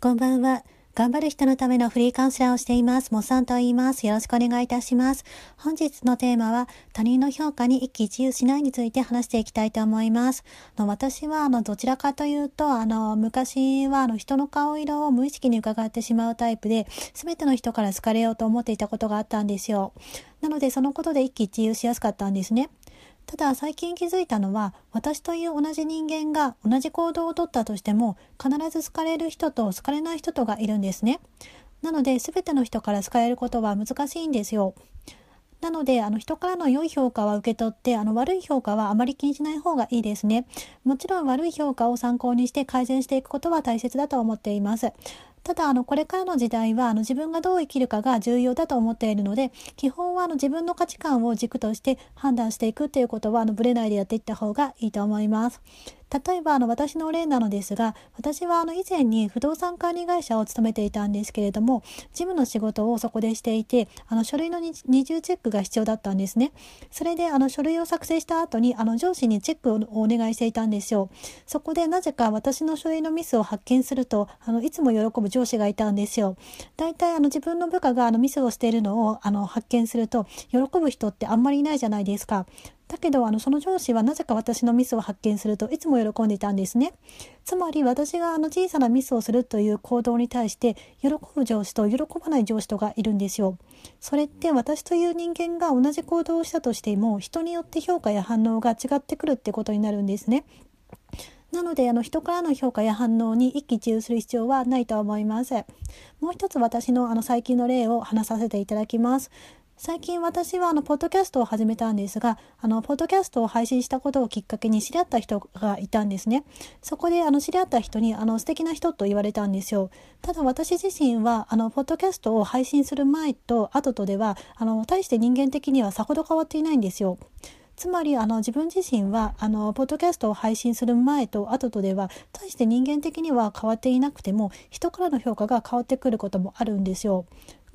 こんばんは。頑張る人のためのフリーカウンセラーをしています。もっさんと言います。よろしくお願いいたします。本日のテーマは、他人の評価に一喜一憂しないについて話していきたいと思います。の私は、あの、どちらかというと、あの、昔は、あの、人の顔色を無意識に伺ってしまうタイプで、すべての人から好かれようと思っていたことがあったんですよ。なので、そのことで一喜一憂しやすかったんですね。ただ最近気づいたのは私という同じ人間が同じ行動をとったとしても必ず好かれる人と好かれない人とがいるんですね。なので全ての人から好かれることは難しいんですよ。なので、あの人からの良い評価は受け取って、あの悪い評価はあまり気にしない方がいいですね。もちろん悪い評価を参考にして改善していくことは大切だと思っています。ただあのこれからの時代はあの自分がどう生きるかが重要だと思っているので基本はあの自分の価値観を軸として判断していくっていうことはあのブレないでやっていった方がいいと思います。例えばあの私の例なのですが私はあの以前に不動産管理会社を務めていたんですけれども事務の仕事をそこでしていてあの書類の二重チェックが必要だったんですね。それであの書類を作成した後にあの上司にチェックをお願いしていたんですよ。そこでなぜか私の書類のミスを発見するとあのいつも喜ぶ上司がいたんですよ。大体あの自分の部下があのミスをしているのをあの発見すると喜ぶ人ってあんまりいないじゃないですか。だけどあのその上司はなぜか私のミスを発見するといつも喜んでいたんですね。つまり私があの小さなミスをするという行動に対して喜ぶ上司と喜ばない上司とがいるんですよ。それって私という人間が同じ行動をしたとしても人によって評価や反応が違ってくるってことになるんですね。なので、あの、人からの評価や反応に一喜一憂する必要はないと思います。もう一つ私のあの最近の例を話させていただきます。最近私はあの、ポッドキャストを始めたんですが、あの、ポッドキャストを配信したことをきっかけに知り合った人がいたんですね。そこであの、知り合った人にあの、素敵な人と言われたんですよ。ただ私自身はあの、ポッドキャストを配信する前と後とでは、あの、大して人間的にはさほど変わっていないんですよ。つまりあの自分自身はあのポッドキャストを配信する前と後とでは大して人間的には変わっていなくても人からの評価が変わってくることもあるんですよ。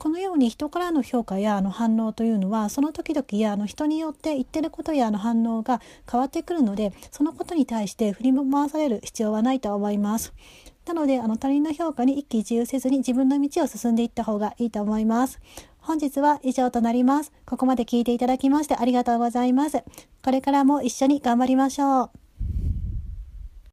このように人からの評価やあの反応というのはその時々やあの人によって言ってることやあの反応が変わってくるのでそのことに対して振り回される必要はないと思います。なのであの他人の評価に一喜一憂せずに自分の道を進んでいった方がいいと思います。本日は以上となります。ここまで聞いていただきましてありがとうございます。これからも一緒に頑張りましょう。